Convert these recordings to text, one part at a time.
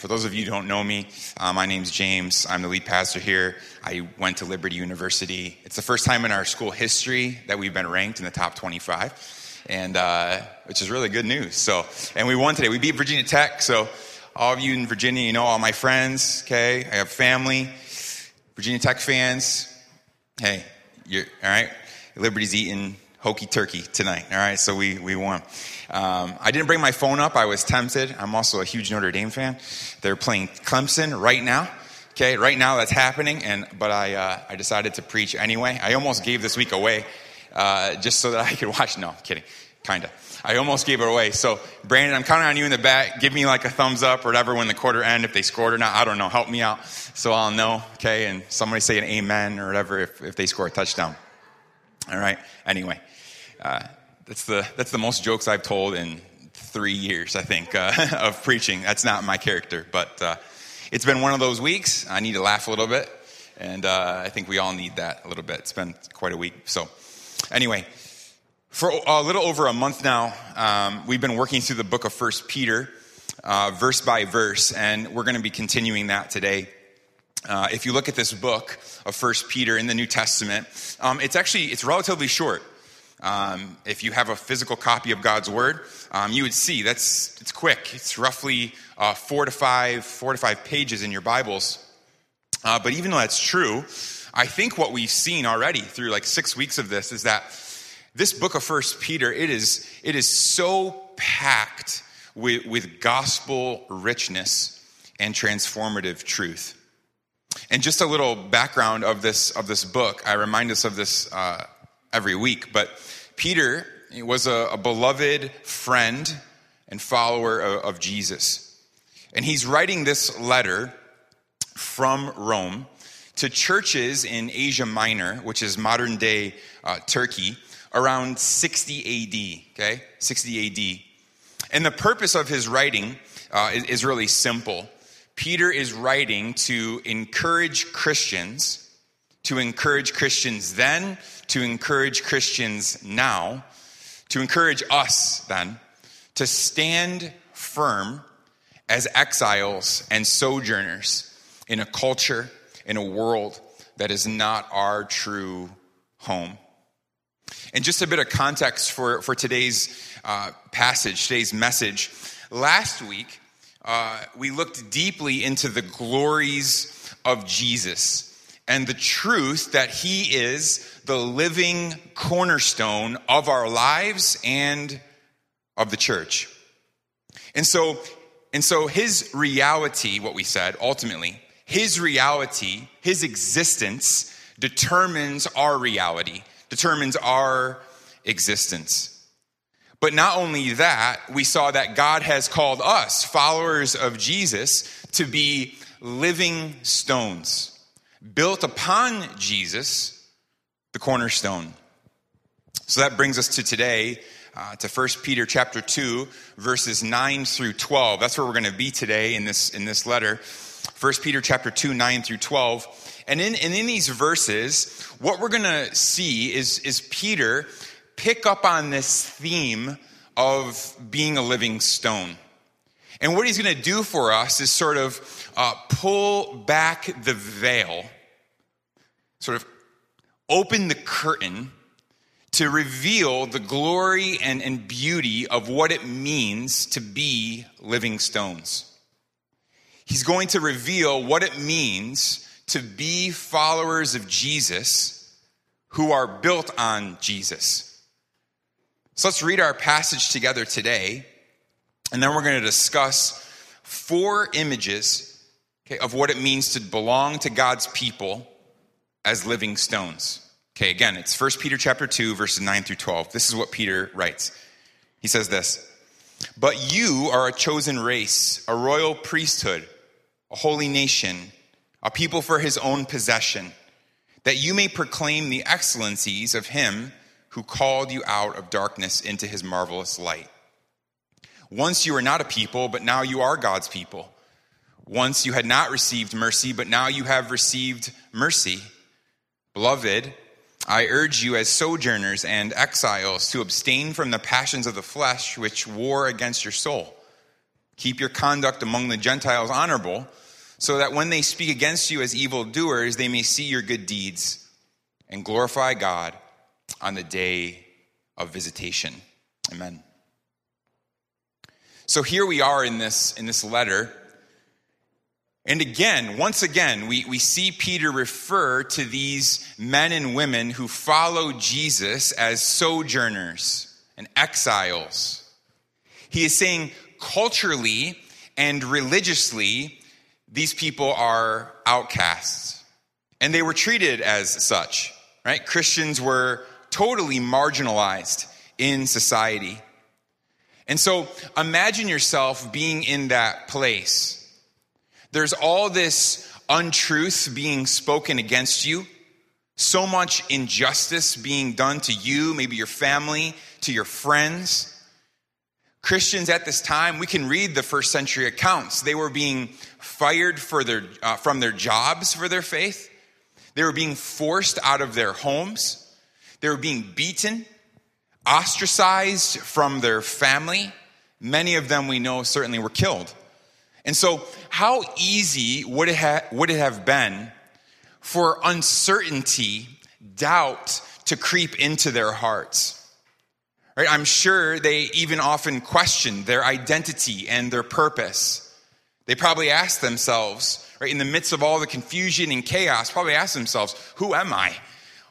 for those of you who don't know me, uh, my name's James. I'm the lead pastor here. I went to Liberty University. It's the first time in our school history that we've been ranked in the top 25, and uh, which is really good news. So, and we won today. We beat Virginia Tech. So, all of you in Virginia, you know all my friends. Okay, I have family, Virginia Tech fans. Hey, you're all right. Liberty's eating Hokie turkey tonight. All right, so we, we won. Um, I didn't bring my phone up. I was tempted. I'm also a huge Notre Dame fan. They're playing Clemson right now. Okay, right now that's happening, and but I uh, I decided to preach anyway. I almost gave this week away uh, just so that I could watch. No, kidding, kinda. I almost gave it away. So Brandon, I'm counting on you in the back. Give me like a thumbs up or whatever when the quarter end if they scored or not. I don't know. Help me out so I'll know. Okay, and somebody say an amen or whatever if if they score a touchdown. All right. Anyway, uh, that's the that's the most jokes I've told in three years, I think, uh, of preaching. That's not my character, but uh, it's been one of those weeks. I need to laugh a little bit, and uh, I think we all need that a little bit. It's been quite a week. So, anyway, for a little over a month now, um, we've been working through the book of First Peter, uh, verse by verse, and we're going to be continuing that today. Uh, if you look at this book of First Peter in the New Testament, um, it's actually it's relatively short. Um, if you have a physical copy of God's Word, um, you would see that's it's quick. It's roughly uh, four to five four to five pages in your Bibles. Uh, but even though that's true, I think what we've seen already through like six weeks of this is that this book of First Peter it is it is so packed with, with gospel richness and transformative truth. And just a little background of this of this book. I remind us of this uh, every week, but Peter was a, a beloved friend and follower of, of Jesus, and he's writing this letter from Rome to churches in Asia Minor, which is modern day uh, Turkey, around 60 AD. Okay, 60 AD, and the purpose of his writing uh, is, is really simple. Peter is writing to encourage Christians, to encourage Christians then, to encourage Christians now, to encourage us then, to stand firm as exiles and sojourners in a culture, in a world that is not our true home. And just a bit of context for, for today's uh, passage, today's message. Last week, uh, we looked deeply into the glories of Jesus and the truth that he is the living cornerstone of our lives and of the church. And so, and so his reality, what we said, ultimately, his reality, his existence determines our reality, determines our existence. But not only that, we saw that God has called us, followers of Jesus, to be living stones, built upon Jesus, the cornerstone. So that brings us to today, uh, to 1 Peter chapter 2, verses 9 through 12. That's where we're going to be today in this, in this letter. 1 Peter chapter 2, 9 through 12. And in, and in these verses, what we're going to see is, is Peter pick up on this theme of being a living stone. And what he's going to do for us is sort of uh, pull back the veil, sort of open the curtain to reveal the glory and, and beauty of what it means to be living stones. He's going to reveal what it means to be followers of Jesus who are built on Jesus. So let's read our passage together today, and then we're going to discuss four images okay, of what it means to belong to God's people as living stones. Okay, again, it's 1 Peter chapter 2, verses 9 through 12. This is what Peter writes. He says this But you are a chosen race, a royal priesthood, a holy nation, a people for his own possession, that you may proclaim the excellencies of him who called you out of darkness into his marvelous light. Once you were not a people, but now you are God's people. Once you had not received mercy, but now you have received mercy. Beloved, I urge you as sojourners and exiles to abstain from the passions of the flesh which war against your soul. Keep your conduct among the Gentiles honorable, so that when they speak against you as evildoers, they may see your good deeds and glorify God on the day of visitation. Amen. So here we are in this, in this letter. And again, once again, we, we see Peter refer to these men and women who follow Jesus as sojourners and exiles. He is saying culturally and religiously, these people are outcasts. And they were treated as such, right? Christians were totally marginalized in society. And so imagine yourself being in that place. There's all this untruth being spoken against you, so much injustice being done to you, maybe your family, to your friends. Christians at this time, we can read the first century accounts. They were being fired for their, uh, from their jobs for their faith. They were being forced out of their homes. They were being beaten, ostracized from their family. Many of them we know certainly were killed. And so, how easy would it, ha- would it have been for uncertainty, doubt to creep into their hearts? Right? I'm sure they even often questioned their identity and their purpose. They probably asked themselves, right, in the midst of all the confusion and chaos, probably asked themselves, who am I?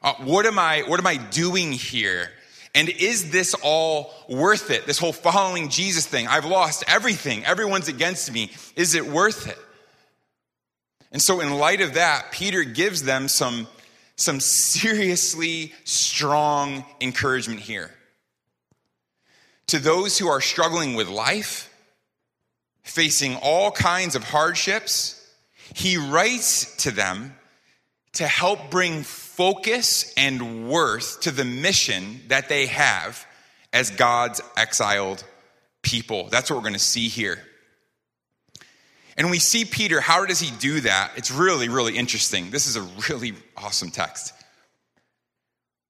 Uh, what am I, what am I doing here? And is this all worth it? This whole following Jesus thing. I've lost everything. Everyone's against me. Is it worth it? And so, in light of that, Peter gives them some, some seriously strong encouragement here to those who are struggling with life, facing all kinds of hardships, he writes to them to help bring focus and worth to the mission that they have as God's exiled people. That's what we're going to see here. And we see Peter, how does he do that? It's really, really interesting. This is a really awesome text.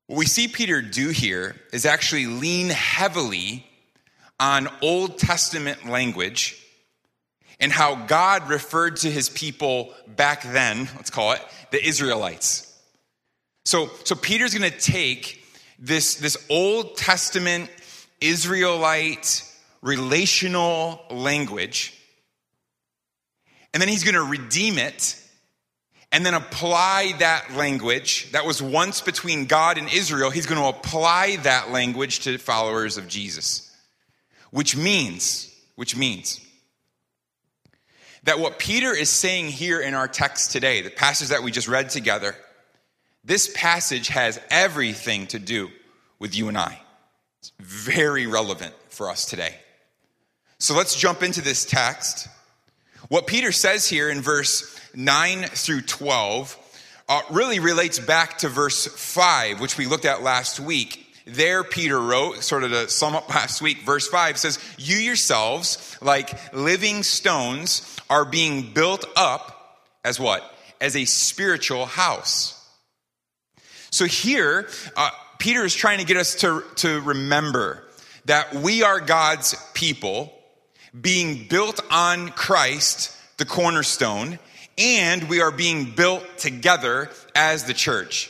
What we see Peter do here is actually lean heavily on Old Testament language and how God referred to his people back then, let's call it, the Israelites. So, so Peter's going to take this, this Old Testament Israelite relational language, and then he's going to redeem it and then apply that language that was once between God and Israel. He's going to apply that language to followers of Jesus. Which means, which means that what Peter is saying here in our text today, the passage that we just read together, this passage has everything to do with you and I. It's very relevant for us today. So let's jump into this text. What Peter says here in verse 9 through 12 uh, really relates back to verse 5, which we looked at last week. There, Peter wrote, sort of to sum up last week, verse 5 says, You yourselves, like living stones, are being built up as what? As a spiritual house. So here, uh, Peter is trying to get us to, to remember that we are God's people being built on Christ, the cornerstone, and we are being built together as the church.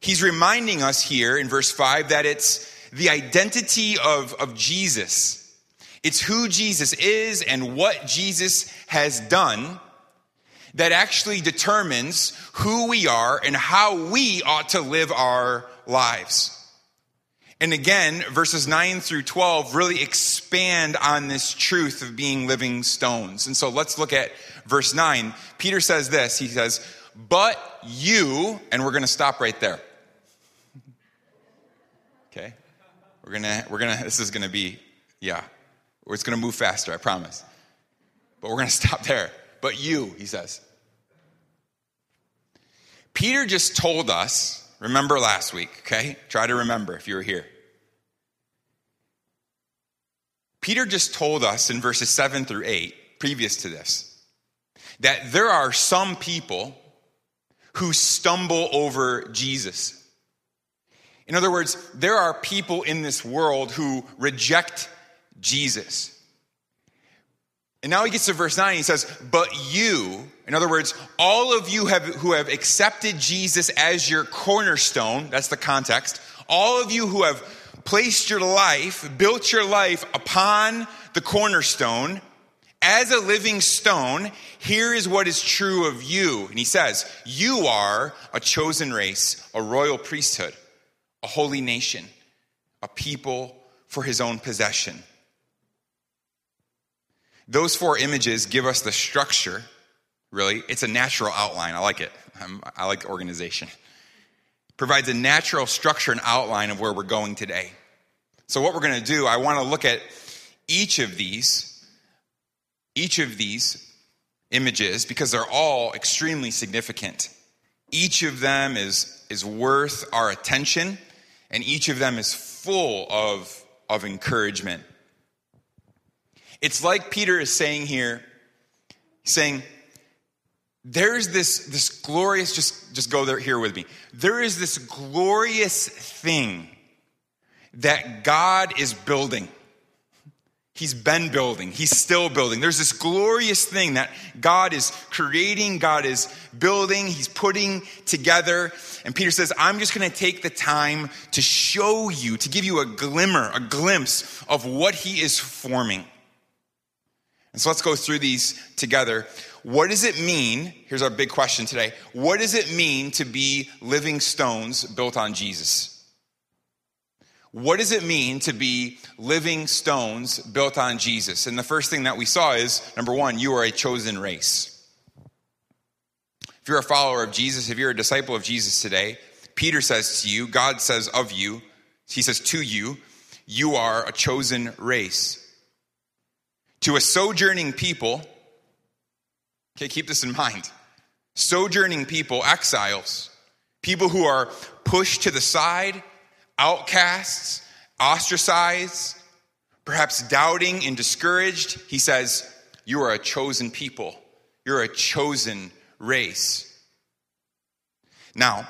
He's reminding us here in verse 5 that it's the identity of, of Jesus. It's who Jesus is and what Jesus has done that actually determines who we are and how we ought to live our lives. And again, verses 9 through 12 really expand on this truth of being living stones. And so let's look at verse 9. Peter says this He says, But you, and we're going to stop right there. Okay? We're gonna, we're gonna, this is gonna be, yeah, it's gonna move faster, I promise. But we're gonna stop there. But you, he says. Peter just told us, remember last week, okay? Try to remember if you were here. Peter just told us in verses 7 through 8, previous to this, that there are some people who stumble over Jesus. In other words, there are people in this world who reject Jesus. And now he gets to verse 9, he says, But you, in other words, all of you have, who have accepted Jesus as your cornerstone, that's the context, all of you who have placed your life, built your life upon the cornerstone, as a living stone, here is what is true of you. And he says, You are a chosen race, a royal priesthood, a holy nation, a people for his own possession. Those four images give us the structure, really. It's a natural outline. I like it. I'm, i like organization. Provides a natural structure and outline of where we're going today. So, what we're going to do, I want to look at each of these each of these images because they're all extremely significant. Each of them is, is worth our attention, and each of them is full of, of encouragement. It's like Peter is saying here, saying, there's this, this glorious, just, just go there here with me. There is this glorious thing that God is building. He's been building. He's still building. There's this glorious thing that God is creating, God is building, He's putting together. And Peter says, I'm just going to take the time to show you, to give you a glimmer, a glimpse of what He is forming. And so let's go through these together. What does it mean? Here's our big question today. What does it mean to be living stones built on Jesus? what does it mean to be living stones built on Jesus? And the first thing that we saw is number one, you are a chosen race. If you're a follower of Jesus, if you're a disciple of Jesus today, Peter says to you, God says of you, he says to you, you are a chosen race. To a sojourning people, okay, keep this in mind. Sojourning people, exiles, people who are pushed to the side outcasts, ostracized, perhaps doubting and discouraged, he says, You are a chosen people. You're a chosen race. Now,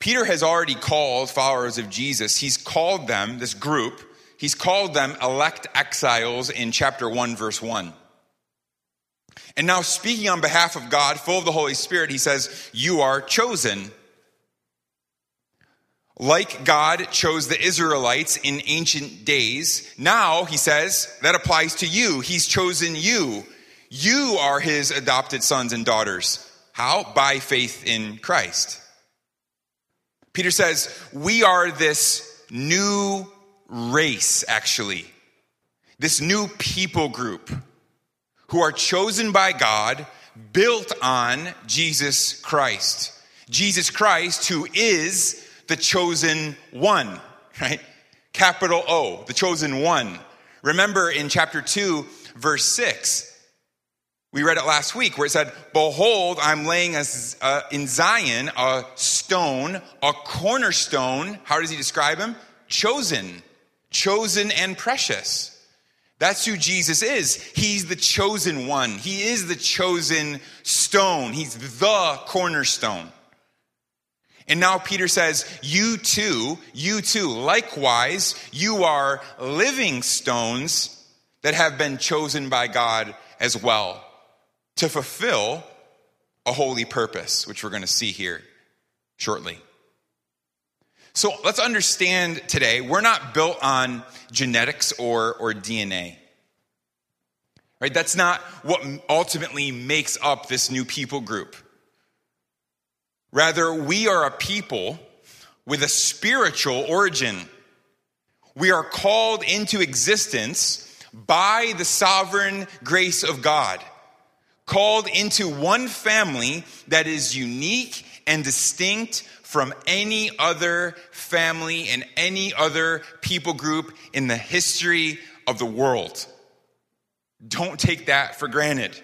Peter has already called followers of Jesus, he's called them, this group, he's called them elect exiles in chapter 1, verse 1. And now, speaking on behalf of God, full of the Holy Spirit, he says, You are chosen like God chose the Israelites in ancient days, now, he says, that applies to you. He's chosen you. You are his adopted sons and daughters. How? By faith in Christ. Peter says, we are this new race, actually. This new people group who are chosen by God, built on Jesus Christ. Jesus Christ, who is the chosen one, right? Capital O, the chosen one. Remember in chapter 2, verse 6, we read it last week where it said, Behold, I'm laying a, uh, in Zion a stone, a cornerstone. How does he describe him? Chosen, chosen and precious. That's who Jesus is. He's the chosen one. He is the chosen stone. He's the cornerstone. And now Peter says, You too, you too, likewise, you are living stones that have been chosen by God as well to fulfill a holy purpose, which we're going to see here shortly. So let's understand today, we're not built on genetics or, or DNA. Right? That's not what ultimately makes up this new people group. Rather, we are a people with a spiritual origin. We are called into existence by the sovereign grace of God, called into one family that is unique and distinct from any other family and any other people group in the history of the world. Don't take that for granted.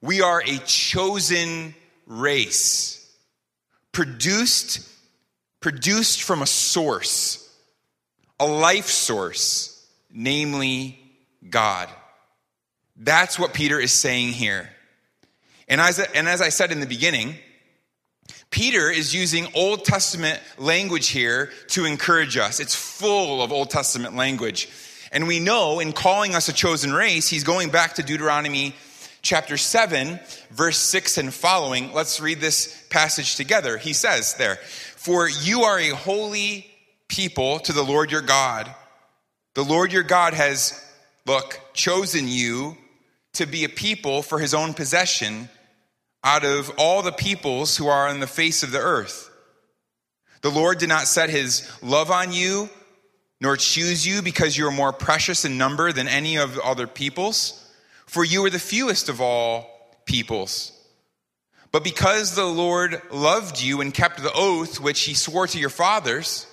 We are a chosen race produced produced from a source a life source namely god that's what peter is saying here and as, and as i said in the beginning peter is using old testament language here to encourage us it's full of old testament language And we know in calling us a chosen race, he's going back to Deuteronomy chapter 7, verse 6 and following. Let's read this passage together. He says there, For you are a holy people to the Lord your God. The Lord your God has, look, chosen you to be a people for his own possession out of all the peoples who are on the face of the earth. The Lord did not set his love on you, nor choose you because you are more precious in number than any of the other peoples, for you are the fewest of all peoples. But because the Lord loved you and kept the oath which he swore to your fathers,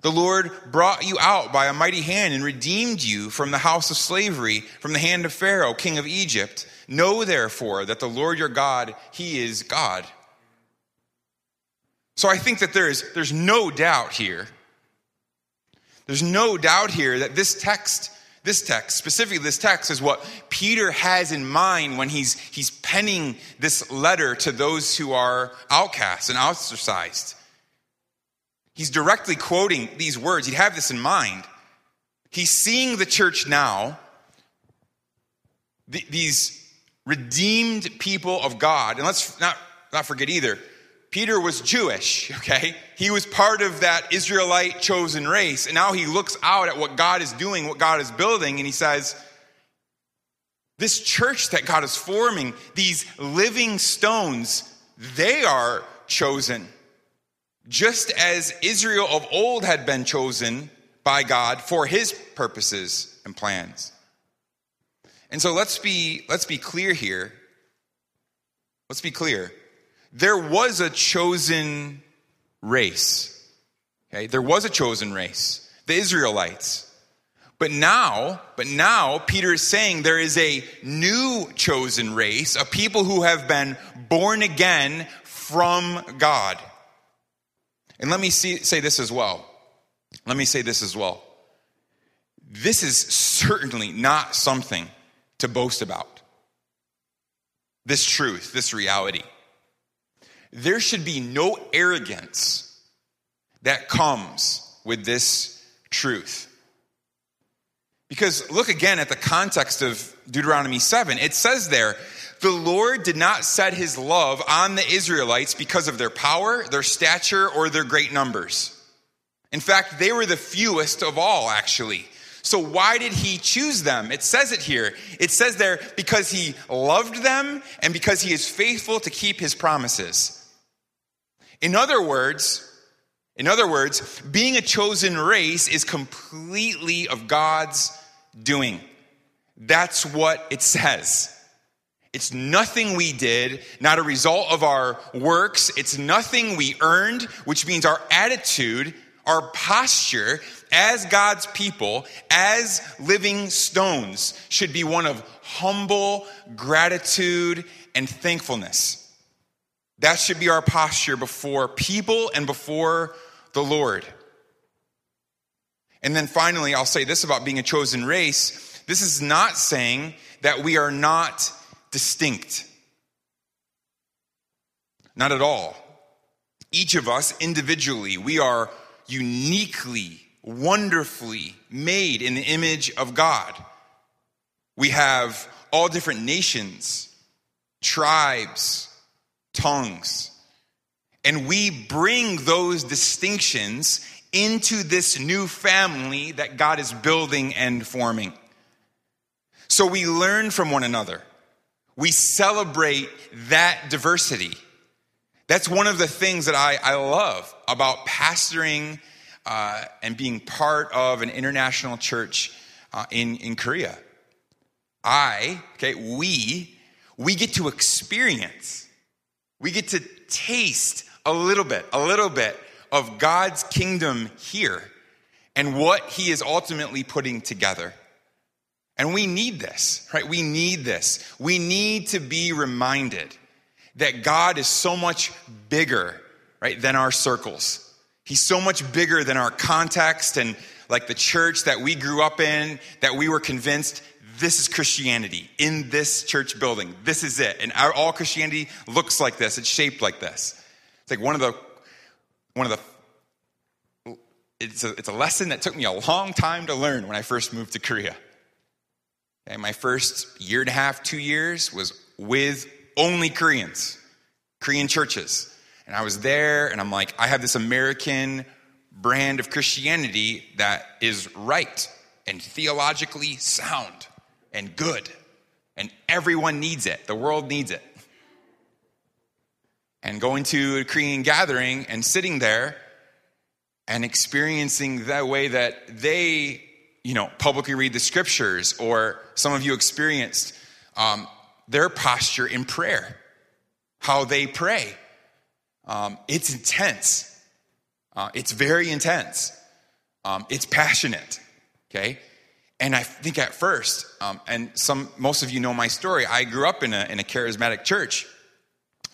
the Lord brought you out by a mighty hand and redeemed you from the house of slavery, from the hand of Pharaoh, king of Egypt. Know therefore that the Lord your God, he is God. So I think that there is there's no doubt here. There's no doubt here that this text, this text, specifically this text, is what Peter has in mind when he's he's penning this letter to those who are outcasts and ostracized. He's directly quoting these words. He'd have this in mind. He's seeing the church now, these redeemed people of God. And let's not, not forget either, Peter was Jewish, okay? He was part of that Israelite chosen race. And now he looks out at what God is doing, what God is building, and he says, This church that God is forming, these living stones, they are chosen just as Israel of old had been chosen by God for his purposes and plans. And so let's be let's be clear here. Let's be clear. There was a chosen race. Okay? There was a chosen race, the Israelites. But now, but now Peter is saying there is a new chosen race, a people who have been born again from God. And let me see, say this as well. Let me say this as well. This is certainly not something to boast about. This truth, this reality. There should be no arrogance that comes with this truth. Because look again at the context of Deuteronomy 7. It says there, the Lord did not set his love on the Israelites because of their power, their stature, or their great numbers. In fact, they were the fewest of all, actually. So, why did he choose them? It says it here. It says there, because he loved them and because he is faithful to keep his promises. In other words, in other words, being a chosen race is completely of God's doing. That's what it says. It's nothing we did, not a result of our works. It's nothing we earned, which means our attitude, our posture as God's people, as living stones, should be one of humble gratitude and thankfulness. That should be our posture before people and before the Lord. And then finally, I'll say this about being a chosen race. This is not saying that we are not distinct. Not at all. Each of us individually, we are uniquely, wonderfully made in the image of God. We have all different nations, tribes, tongues. And we bring those distinctions into this new family that God is building and forming. So we learn from one another we celebrate that diversity. That's one of the things that I, I love about pastoring uh, and being part of an international church uh, in, in Korea. I, okay, we, we get to experience, we get to taste a little bit, a little bit of God's kingdom here and what He is ultimately putting together. And we need this, right? We need this. We need to be reminded that God is so much bigger, right, than our circles. He's so much bigger than our context and like the church that we grew up in, that we were convinced this is Christianity in this church building. This is it. And our, all Christianity looks like this. It's shaped like this. It's like one of the one of the it's a, it's a lesson that took me a long time to learn when I first moved to Korea. My first year and a half, two years was with only Koreans, Korean churches. And I was there and I'm like, I have this American brand of Christianity that is right and theologically sound and good. And everyone needs it. The world needs it. And going to a Korean gathering and sitting there and experiencing the way that they, you know, publicly read the scriptures, or some of you experienced um, their posture in prayer, how they pray. Um, it's intense. Uh, it's very intense. Um, it's passionate. Okay, and I think at first, um, and some most of you know my story. I grew up in a in a charismatic church,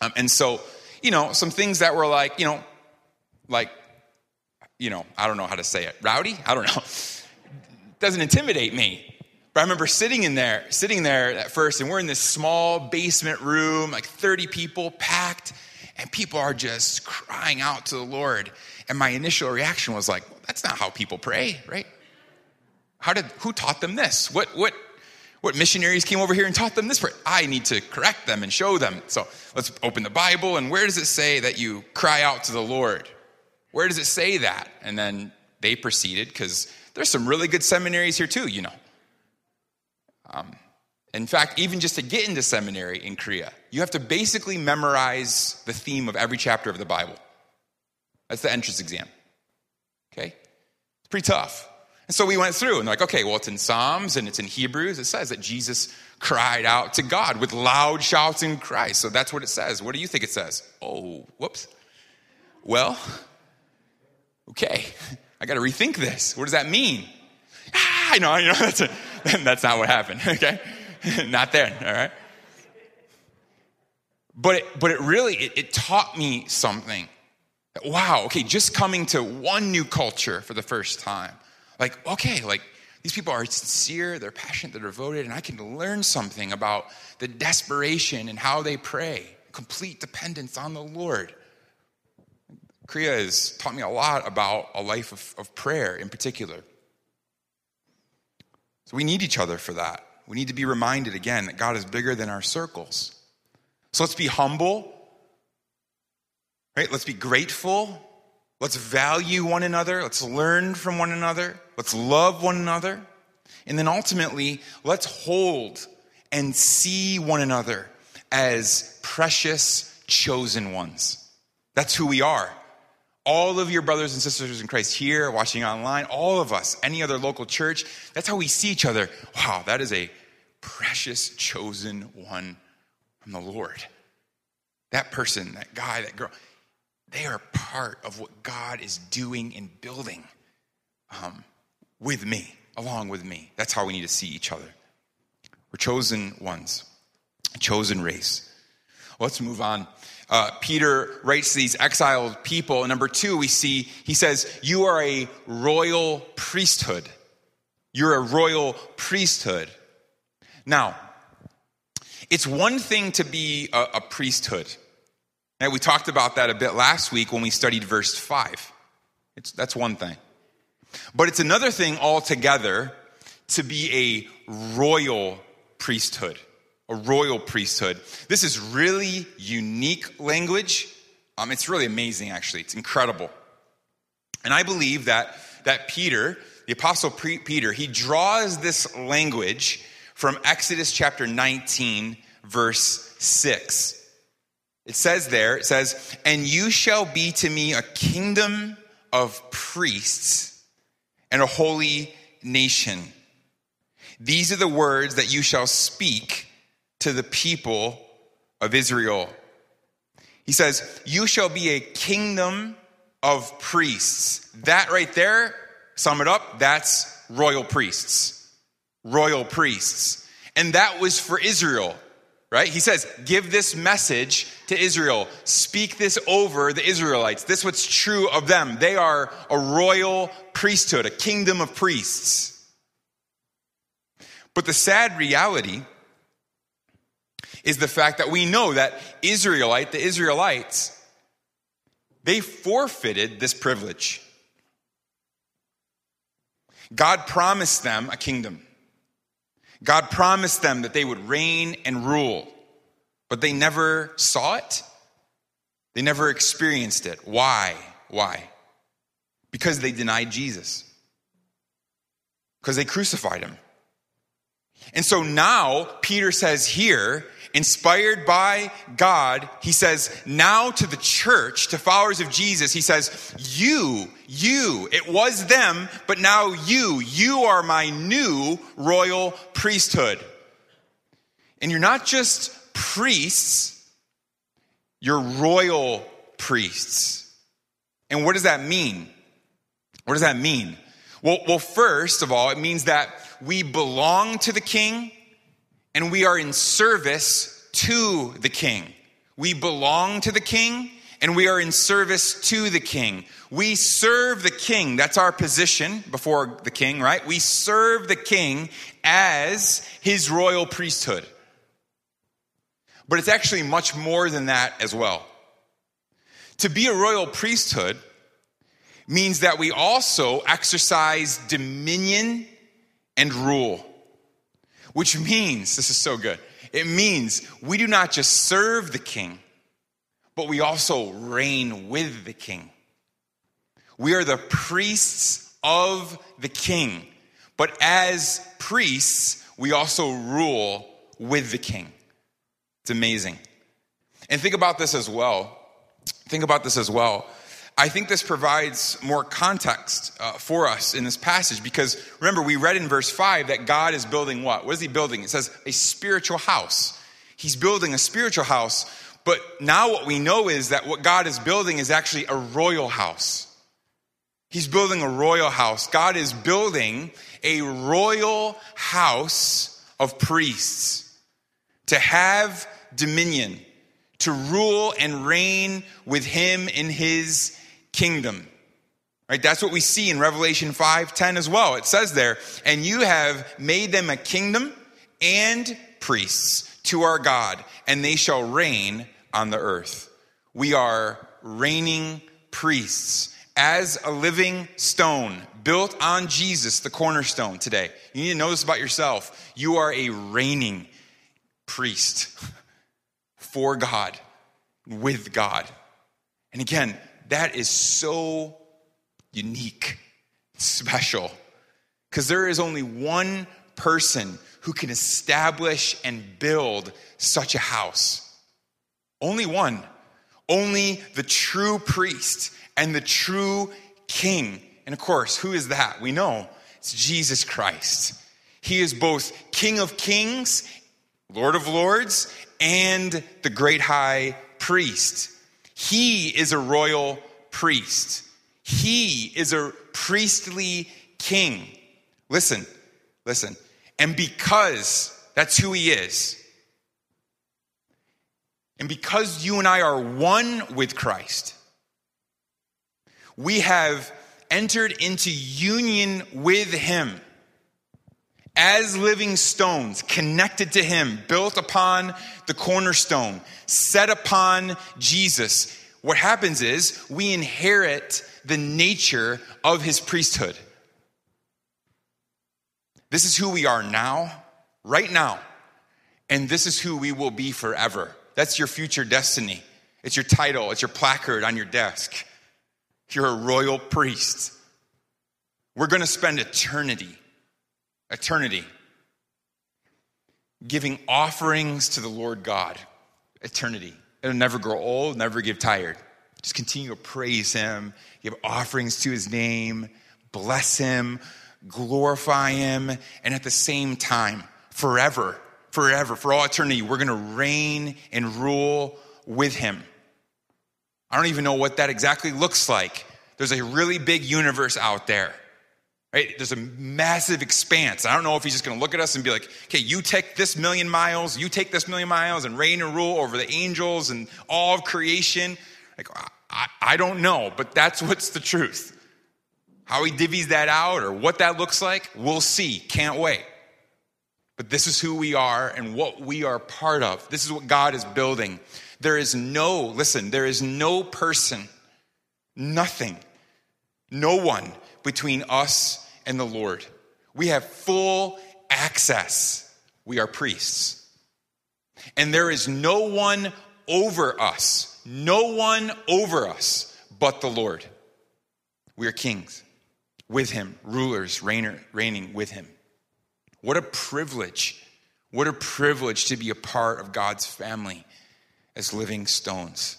um, and so you know some things that were like you know, like you know I don't know how to say it, rowdy. I don't know. Doesn't intimidate me. But I remember sitting in there, sitting there at first, and we're in this small basement room, like 30 people packed, and people are just crying out to the Lord. And my initial reaction was like, well, that's not how people pray, right? How did who taught them this? What what what missionaries came over here and taught them this? I need to correct them and show them. So let's open the Bible and where does it say that you cry out to the Lord? Where does it say that? And then they proceeded because there's some really good seminaries here too, you know. Um, in fact, even just to get into seminary in Korea, you have to basically memorize the theme of every chapter of the Bible. That's the entrance exam. Okay? It's pretty tough. And so we went through and like, okay, well, it's in Psalms and it's in Hebrews. It says that Jesus cried out to God with loud shouts in Christ. So that's what it says. What do you think it says? Oh, whoops. Well, okay, I got to rethink this. What does that mean? Ah, I know, I know, that's, a, that's not what happened, okay? not there, all right? But it, but it really, it, it taught me something. Wow, okay, just coming to one new culture for the first time like, okay, like these people are sincere, they're passionate, they're devoted, and I can learn something about the desperation and how they pray, complete dependence on the Lord. Korea has taught me a lot about a life of, of prayer in particular. So we need each other for that. We need to be reminded again that God is bigger than our circles. So let's be humble, right? Let's be grateful Let's value one another. Let's learn from one another. Let's love one another. And then ultimately, let's hold and see one another as precious chosen ones. That's who we are. All of your brothers and sisters in Christ here, watching online, all of us, any other local church, that's how we see each other. Wow, that is a precious chosen one from the Lord. That person, that guy, that girl, they are part of what God is doing and building um, with me, along with me. That's how we need to see each other. We're chosen ones, a chosen race. Let's move on. Uh, Peter writes to these exiled people. And number two, we see he says, You are a royal priesthood. You're a royal priesthood. Now, it's one thing to be a, a priesthood. And we talked about that a bit last week when we studied verse 5. It's, that's one thing. But it's another thing altogether to be a royal priesthood. A royal priesthood. This is really unique language. Um, it's really amazing, actually. It's incredible. And I believe that, that Peter, the Apostle Peter, he draws this language from Exodus chapter 19, verse 6. It says there, it says, And you shall be to me a kingdom of priests and a holy nation. These are the words that you shall speak to the people of Israel. He says, You shall be a kingdom of priests. That right there, sum it up, that's royal priests. Royal priests. And that was for Israel right? He says, Give this message to Israel. Speak this over the Israelites. This what's true of them. They are a royal priesthood, a kingdom of priests. But the sad reality is the fact that we know that Israelite, the Israelites, they forfeited this privilege. God promised them a kingdom. God promised them that they would reign and rule, but they never saw it. They never experienced it. Why? Why? Because they denied Jesus, because they crucified him. And so now, Peter says here, inspired by God, he says, now to the church, to followers of Jesus, he says, You, you, it was them, but now you, you are my new royal priesthood. And you're not just priests, you're royal priests. And what does that mean? What does that mean? Well, well, first of all, it means that we belong to the king and we are in service to the king. We belong to the king and we are in service to the king. We serve the king. That's our position before the king, right? We serve the king as his royal priesthood. But it's actually much more than that as well. To be a royal priesthood means that we also exercise dominion and rule, which means, this is so good, it means we do not just serve the king, but we also reign with the king. We are the priests of the king, but as priests, we also rule with the king. It's amazing. And think about this as well. Think about this as well. I think this provides more context uh, for us in this passage because remember, we read in verse 5 that God is building what? What is He building? It says a spiritual house. He's building a spiritual house, but now what we know is that what God is building is actually a royal house. He's building a royal house. God is building a royal house of priests to have dominion, to rule and reign with Him in His kingdom. Right? That's what we see in Revelation 5:10 as well. It says there, "And you have made them a kingdom and priests to our God, and they shall reign on the earth." We are reigning priests as a living stone built on Jesus, the cornerstone today. You need to know this about yourself. You are a reigning priest for God, with God. And again, that is so unique, special, because there is only one person who can establish and build such a house. Only one. Only the true priest and the true king. And of course, who is that? We know it's Jesus Christ. He is both King of kings, Lord of lords, and the great high priest. He is a royal priest. He is a priestly king. Listen, listen. And because that's who he is, and because you and I are one with Christ, we have entered into union with him as living stones, connected to Him, built upon the cornerstone, set upon Jesus, what happens is we inherit the nature of His priesthood. This is who we are now, right now, and this is who we will be forever. That's your future destiny. It's your title, it's your placard on your desk. You're a royal priest. We're going to spend eternity eternity, giving offerings to the Lord God. Eternity. It'll never grow old, never get tired. Just continue to praise Him, give offerings to His name, bless Him, glorify Him, and at the same time, forever, forever, for all eternity, we're going to reign and rule with Him. I don't even know what that exactly looks like. There's a really big universe out there. Right? There's a massive expanse. I don't know if he's just going to look at us and be like, okay, you take this million miles, you take this million miles and reign and rule over the angels and all of creation. Like, I, I don't know, but that's what's the truth. How he divvies that out or what that looks like, we'll see. Can't wait. But this is who we are and what we are part of. This is what God is building. There is no, listen, there is no person, nothing, no one between us and the Lord. We have full access. We are priests. And there is no one over us, no one over us but the Lord. We are kings with him, rulers reigner, reigning with him. What a privilege. What a privilege to be a part of God's family as living stones.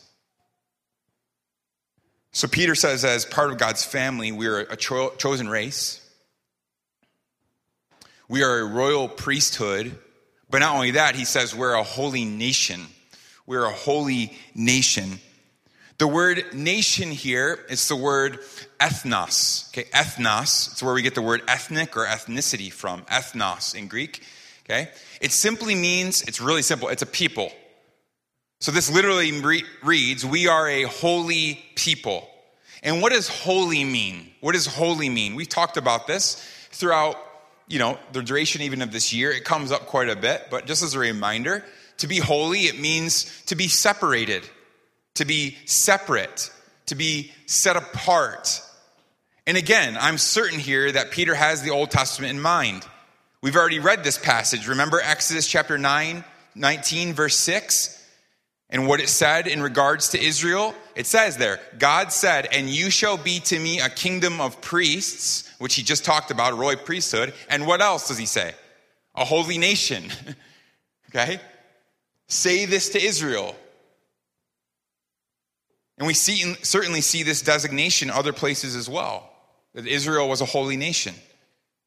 So, Peter says, as part of God's family, we are a cho- chosen race. We are a royal priesthood. But not only that, he says we're a holy nation. We're a holy nation. The word nation here is the word ethnos. Okay, ethnos. It's where we get the word ethnic or ethnicity from. Ethnos in Greek. Okay, it simply means, it's really simple, it's a people. So this literally re- reads, We are a holy people. And what does holy mean? What does holy mean? We've talked about this throughout, you know, the duration even of this year. It comes up quite a bit, but just as a reminder, to be holy, it means to be separated, to be separate, to be set apart. And again, I'm certain here that Peter has the Old Testament in mind. We've already read this passage. Remember Exodus chapter 9, 19, verse 6? And what it said in regards to Israel? It says there, God said, And you shall be to me a kingdom of priests, which he just talked about, a royal priesthood. And what else does he say? A holy nation. okay? Say this to Israel. And we see, certainly see this designation other places as well that Israel was a holy nation.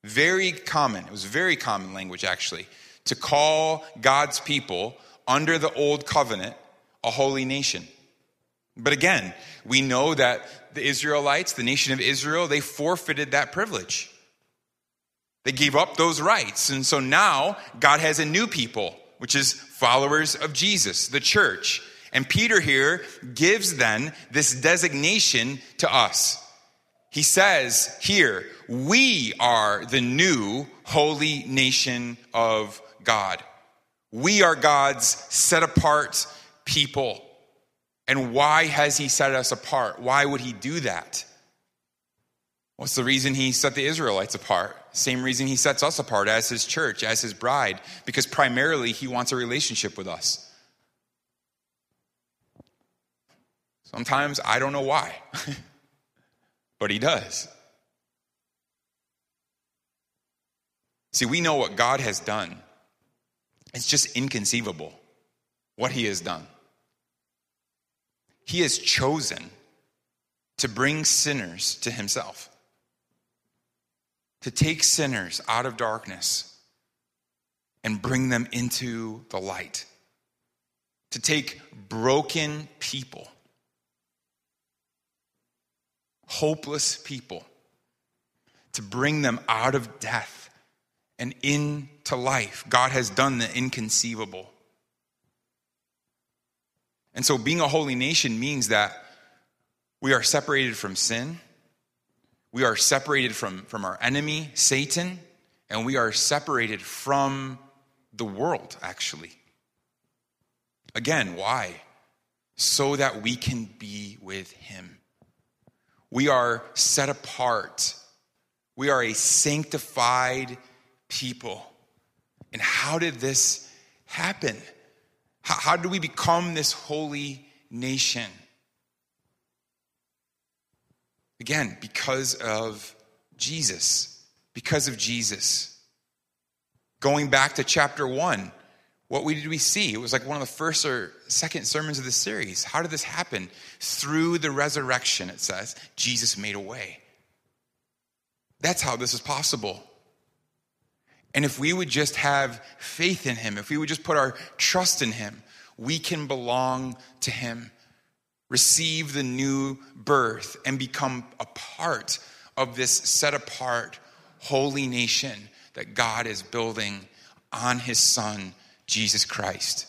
Very common, it was very common language actually, to call God's people under the old covenant a holy nation. But again, we know that the Israelites, the nation of Israel, they forfeited that privilege. They gave up those rights. And so now God has a new people, which is followers of Jesus, the church. And Peter here gives then this designation to us. He says here, we are the new holy nation of God. We are God's set apart people. And why has he set us apart? Why would he do that? What's the reason he set the Israelites apart? Same reason he sets us apart as his church, as his bride, because primarily he wants a relationship with us. Sometimes I don't know why, but he does. See, we know what God has done. It's just inconceivable what he has done. He has chosen to bring sinners to himself, to take sinners out of darkness and bring them into the light, to take broken people, hopeless people, to bring them out of death and into life. God has done the inconceivable. And so, being a holy nation means that we are separated from sin, we are separated from, from our enemy, Satan, and we are separated from the world, actually. Again, why? So that we can be with Him. We are set apart. We are a sanctified people. And how did this happen? How, how do we become this holy nation? Again, because of Jesus. Because of Jesus. Going back to chapter one, what did we see? It was like one of the first or second sermons of the series. How did this happen? Through the resurrection, it says, Jesus made a way. That's how this is possible. And if we would just have faith in Him, if we would just put our trust in Him, we can belong to Him, receive the new birth, and become a part of this set apart, holy nation that God is building on His Son, Jesus Christ.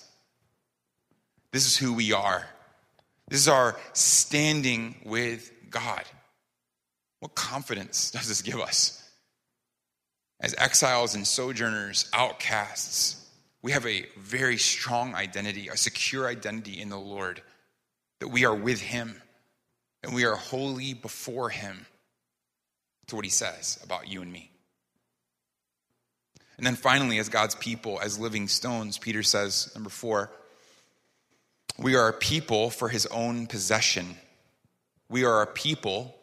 This is who we are. This is our standing with God. What confidence does this give us? As exiles and sojourners, outcasts, we have a very strong identity, a secure identity in the Lord, that we are with Him and we are holy before Him. to what he says about you and me. And then finally, as God's people, as living stones, Peter says, number four, we are a people for his own possession. We are a people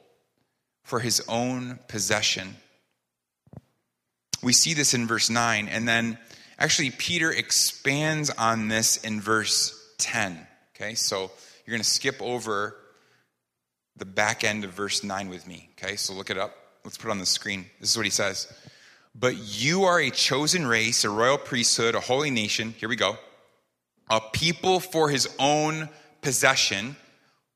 for his own possession. We see this in verse 9, and then actually, Peter expands on this in verse 10. Okay, so you're going to skip over the back end of verse 9 with me. Okay, so look it up. Let's put it on the screen. This is what he says. But you are a chosen race, a royal priesthood, a holy nation. Here we go. A people for his own possession.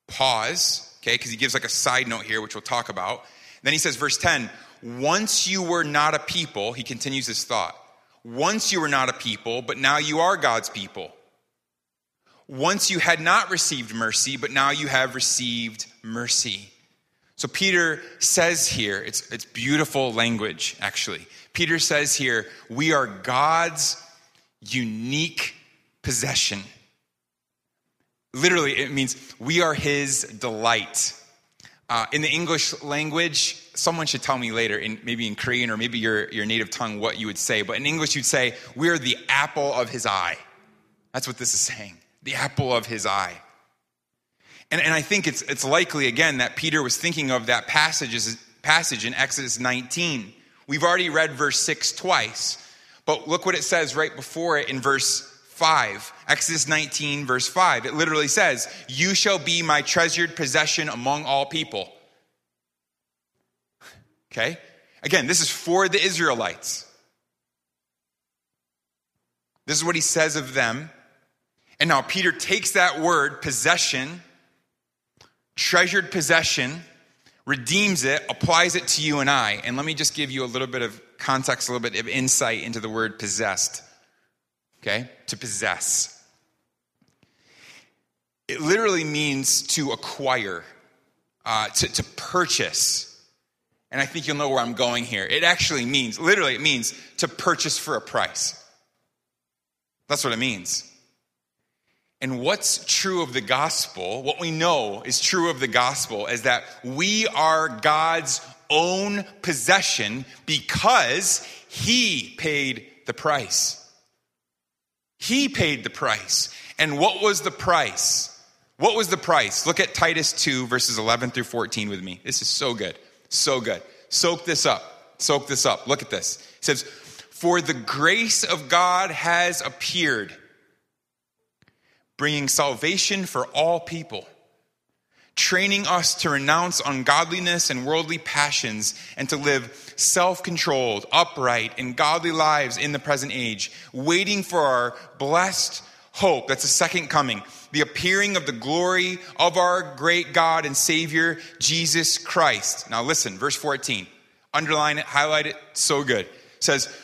Pause, okay, because he gives like a side note here, which we'll talk about. Then he says, verse 10 Once you were not a people, he continues his thought. Once you were not a people, but now you are God's people. Once you had not received mercy, but now you have received mercy. So Peter says here, it's, it's beautiful language, actually. Peter says here, we are God's unique possession. Literally, it means we are his delight. Uh, in the English language, someone should tell me later, in, maybe in Korean or maybe your, your native tongue, what you would say. But in English, you'd say, We are the apple of his eye. That's what this is saying the apple of his eye. And, and I think it's, it's likely, again, that Peter was thinking of that passage, passage in Exodus 19. We've already read verse 6 twice, but look what it says right before it in verse 5. Exodus 19, verse 5. It literally says, You shall be my treasured possession among all people. Okay? Again, this is for the Israelites. This is what he says of them and now Peter takes that word, possession, treasured possession, redeems it, applies it to you and I. And let me just give you a little bit of context, a little bit of insight into the word possessed. Okay? To possess. It literally means to acquire, uh, to, to purchase. And I think you'll know where I'm going here. It actually means, literally, it means to purchase for a price. That's what it means. And what's true of the gospel, what we know is true of the gospel, is that we are God's own possession because He paid the price. He paid the price. And what was the price? What was the price? Look at Titus 2, verses 11 through 14 with me. This is so good. So good. Soak this up. Soak this up. Look at this. It says, For the grace of God has appeared bringing salvation for all people, training us to renounce ungodliness and worldly passions and to live self controlled, upright, and godly lives in the present age, waiting for our blessed hope. That's the second coming. The appearing of the glory of our great God and Savior, Jesus Christ. Now listen, verse 14. Underline it, highlight it, so good. It says,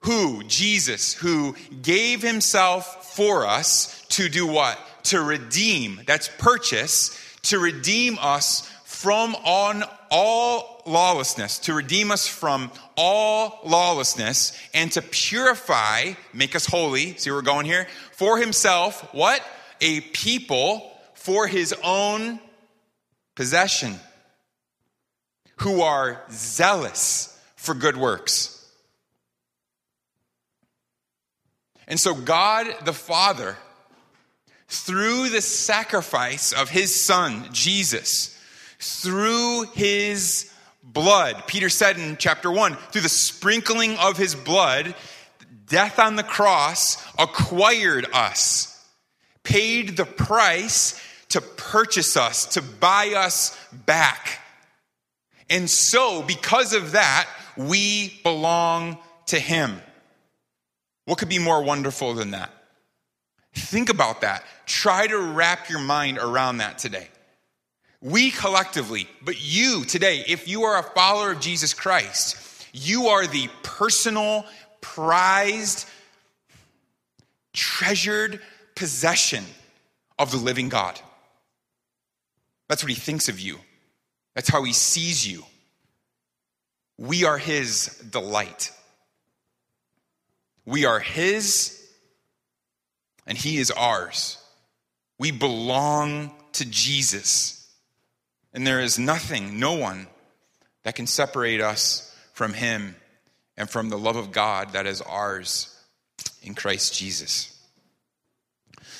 Who, Jesus, who gave himself for us to do what? To redeem, that's purchase, to redeem us from on all lawlessness, to redeem us from all lawlessness, and to purify, make us holy. See where we're going here? For himself, what? A people for his own possession, who are zealous for good works. And so, God the Father through the sacrifice of his son, Jesus, through his blood. Peter said in chapter 1 through the sprinkling of his blood, death on the cross acquired us, paid the price to purchase us, to buy us back. And so, because of that, we belong to him. What could be more wonderful than that? Think about that. Try to wrap your mind around that today. We collectively, but you today, if you are a follower of Jesus Christ, you are the personal, prized, treasured possession of the living God. That's what he thinks of you. That's how he sees you. We are his delight. We are his and He is ours. We belong to Jesus. And there is nothing, no one that can separate us from Him and from the love of God that is ours in Christ Jesus.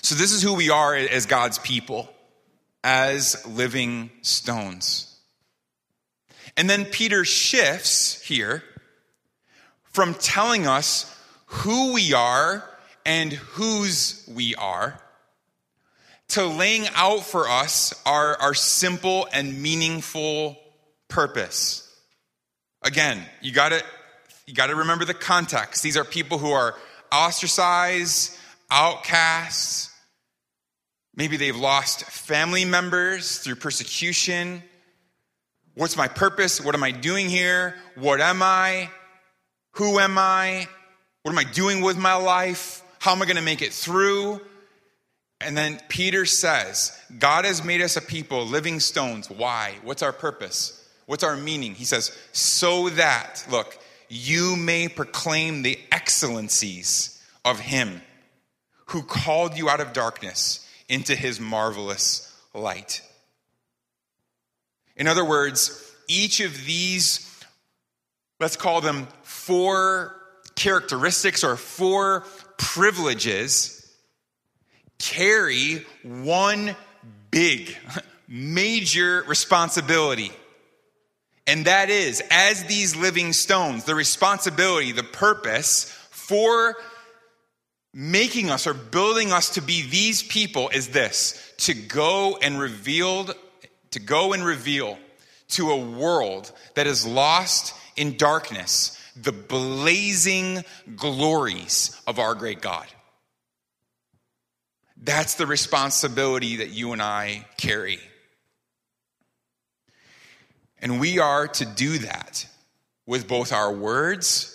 So, this is who we are as God's people, as living stones. And then Peter shifts here from telling us who we are and whose we are to laying out for us our, our simple and meaningful purpose. Again, you gotta, you gotta remember the context. These are people who are ostracized, outcasts. Maybe they've lost family members through persecution. What's my purpose? What am I doing here? What am I? Who am I? What am I doing with my life? How am I going to make it through? And then Peter says, God has made us a people, living stones. Why? What's our purpose? What's our meaning? He says, so that, look, you may proclaim the excellencies of Him who called you out of darkness into His marvelous light. In other words, each of these, let's call them four characteristics or four privileges carry one big, major responsibility. And that is, as these living stones, the responsibility, the purpose for making us or building us to be these people is this to go and reveal, to go and reveal to a world that is lost in darkness the blazing glories of our great God. That's the responsibility that you and I carry. And we are to do that with both our words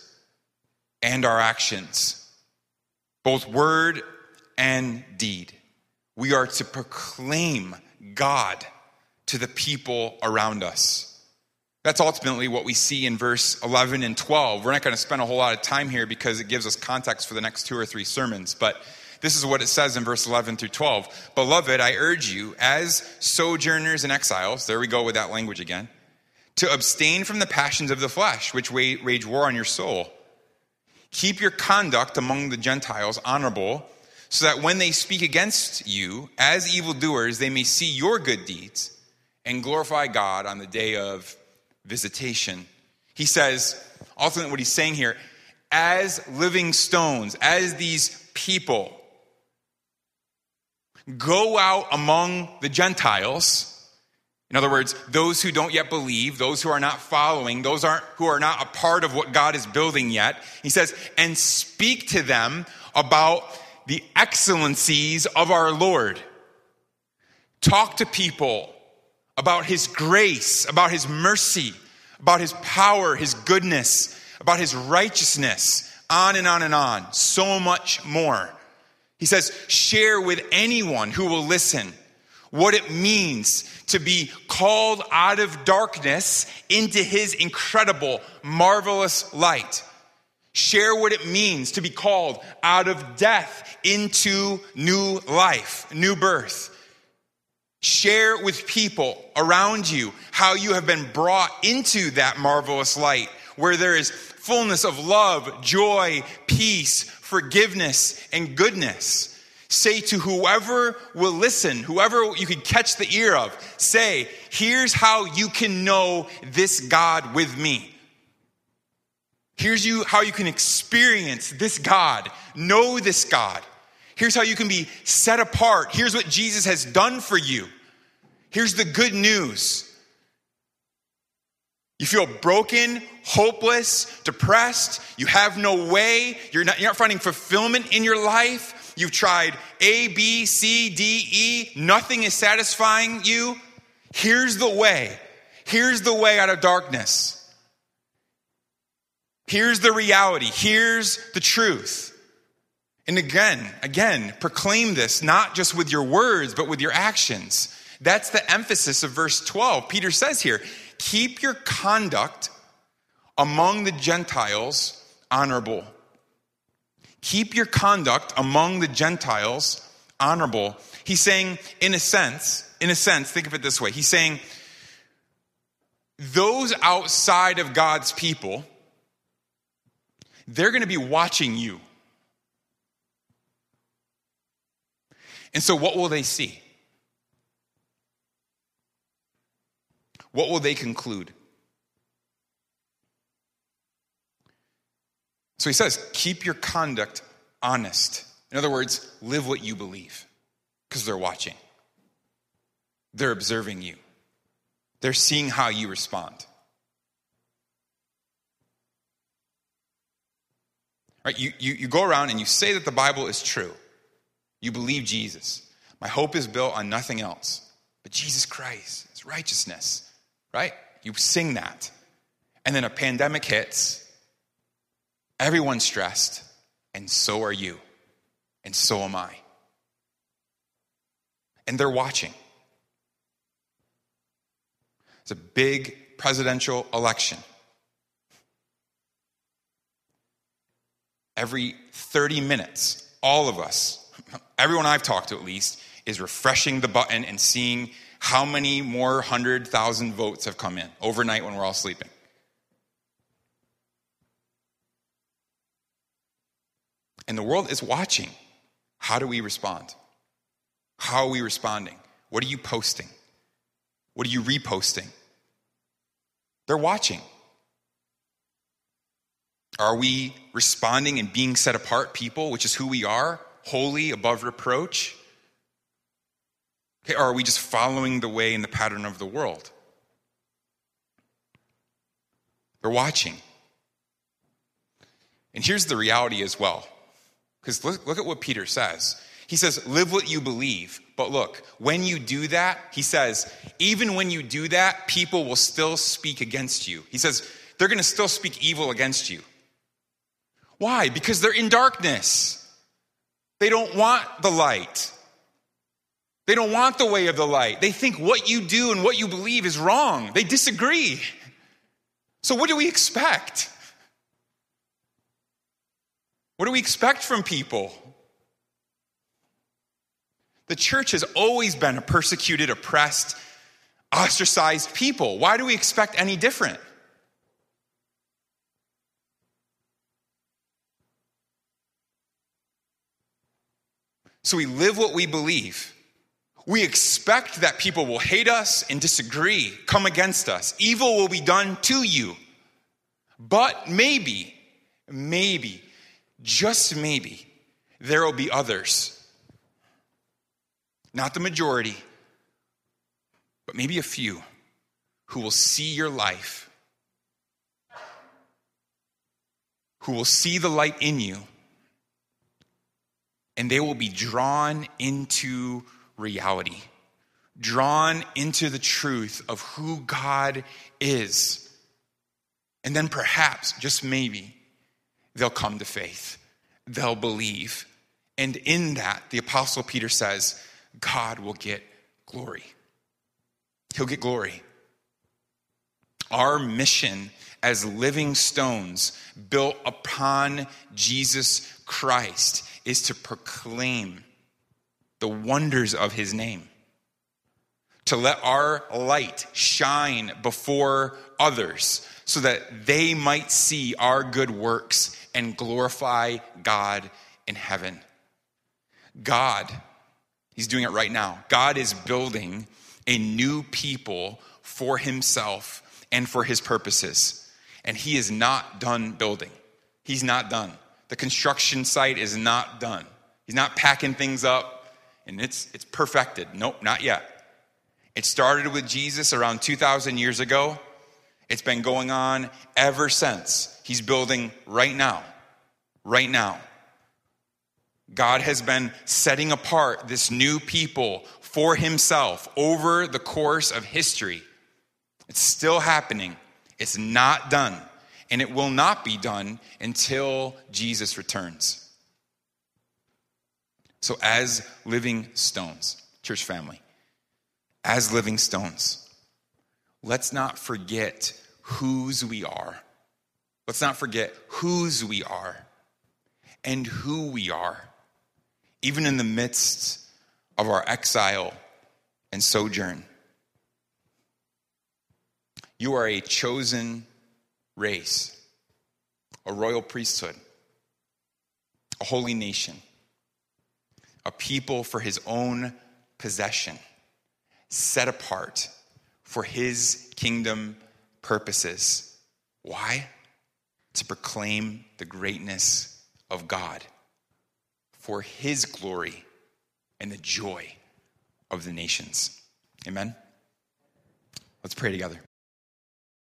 and our actions, both word and deed. We are to proclaim God to the people around us. That's ultimately what we see in verse 11 and 12. We're not going to spend a whole lot of time here because it gives us context for the next two or three sermons, but this is what it says in verse 11 through 12. Beloved, I urge you, as sojourners and exiles, there we go with that language again, to abstain from the passions of the flesh, which wage war on your soul. Keep your conduct among the Gentiles honorable, so that when they speak against you as evildoers, they may see your good deeds and glorify God on the day of visitation. He says, ultimately, what he's saying here, as living stones, as these people, Go out among the Gentiles. In other words, those who don't yet believe, those who are not following, those aren't, who are not a part of what God is building yet. He says, and speak to them about the excellencies of our Lord. Talk to people about his grace, about his mercy, about his power, his goodness, about his righteousness, on and on and on. So much more. He says, share with anyone who will listen what it means to be called out of darkness into his incredible, marvelous light. Share what it means to be called out of death into new life, new birth. Share with people around you how you have been brought into that marvelous light where there is fullness of love, joy, peace, forgiveness, and goodness. Say to whoever will listen, whoever you can catch the ear of, say, here's how you can know this God with me. Here's you how you can experience this God, know this God. Here's how you can be set apart. Here's what Jesus has done for you. Here's the good news. You feel broken, hopeless, depressed. You have no way. You're not, you're not finding fulfillment in your life. You've tried A, B, C, D, E. Nothing is satisfying you. Here's the way. Here's the way out of darkness. Here's the reality. Here's the truth. And again, again, proclaim this not just with your words, but with your actions. That's the emphasis of verse 12. Peter says here, keep your conduct among the Gentiles honorable. Keep your conduct among the Gentiles honorable. He's saying, in a sense, in a sense, think of it this way. He's saying, those outside of God's people, they're going to be watching you. And so, what will they see? What will they conclude? So he says, keep your conduct honest. In other words, live what you believe because they're watching, they're observing you, they're seeing how you respond. Right? You, you, you go around and you say that the Bible is true. You believe Jesus. My hope is built on nothing else but Jesus Christ, his righteousness, right? You sing that. And then a pandemic hits, everyone's stressed, and so are you, and so am I. And they're watching. It's a big presidential election. Every 30 minutes, all of us, everyone I've talked to at least, is refreshing the button and seeing how many more 100,000 votes have come in overnight when we're all sleeping. And the world is watching. How do we respond? How are we responding? What are you posting? What are you reposting? They're watching. Are we responding and being set apart people, which is who we are, holy, above reproach? Okay, or are we just following the way and the pattern of the world? They're watching. And here's the reality as well. Because look, look at what Peter says. He says, live what you believe. But look, when you do that, he says, even when you do that, people will still speak against you. He says, they're going to still speak evil against you. Why? Because they're in darkness. They don't want the light. They don't want the way of the light. They think what you do and what you believe is wrong. They disagree. So, what do we expect? What do we expect from people? The church has always been a persecuted, oppressed, ostracized people. Why do we expect any different? So we live what we believe. We expect that people will hate us and disagree, come against us. Evil will be done to you. But maybe, maybe, just maybe, there will be others. Not the majority, but maybe a few who will see your life, who will see the light in you and they will be drawn into reality, drawn into the truth of who God is. And then perhaps, just maybe, they'll come to faith, they'll believe. And in that, the Apostle Peter says, God will get glory. He'll get glory. Our mission as living stones built upon Jesus Christ is to proclaim the wonders of his name, to let our light shine before others so that they might see our good works and glorify God in heaven. God, he's doing it right now. God is building a new people for himself and for his purposes. And he is not done building. He's not done. The construction site is not done. He's not packing things up and it's, it's perfected. Nope, not yet. It started with Jesus around 2,000 years ago. It's been going on ever since. He's building right now. Right now. God has been setting apart this new people for himself over the course of history. It's still happening. It's not done and it will not be done until Jesus returns. So, as living stones, church family, as living stones, let's not forget whose we are. Let's not forget whose we are and who we are, even in the midst of our exile and sojourn. You are a chosen race, a royal priesthood, a holy nation, a people for his own possession, set apart for his kingdom purposes. Why? To proclaim the greatness of God for his glory and the joy of the nations. Amen. Let's pray together.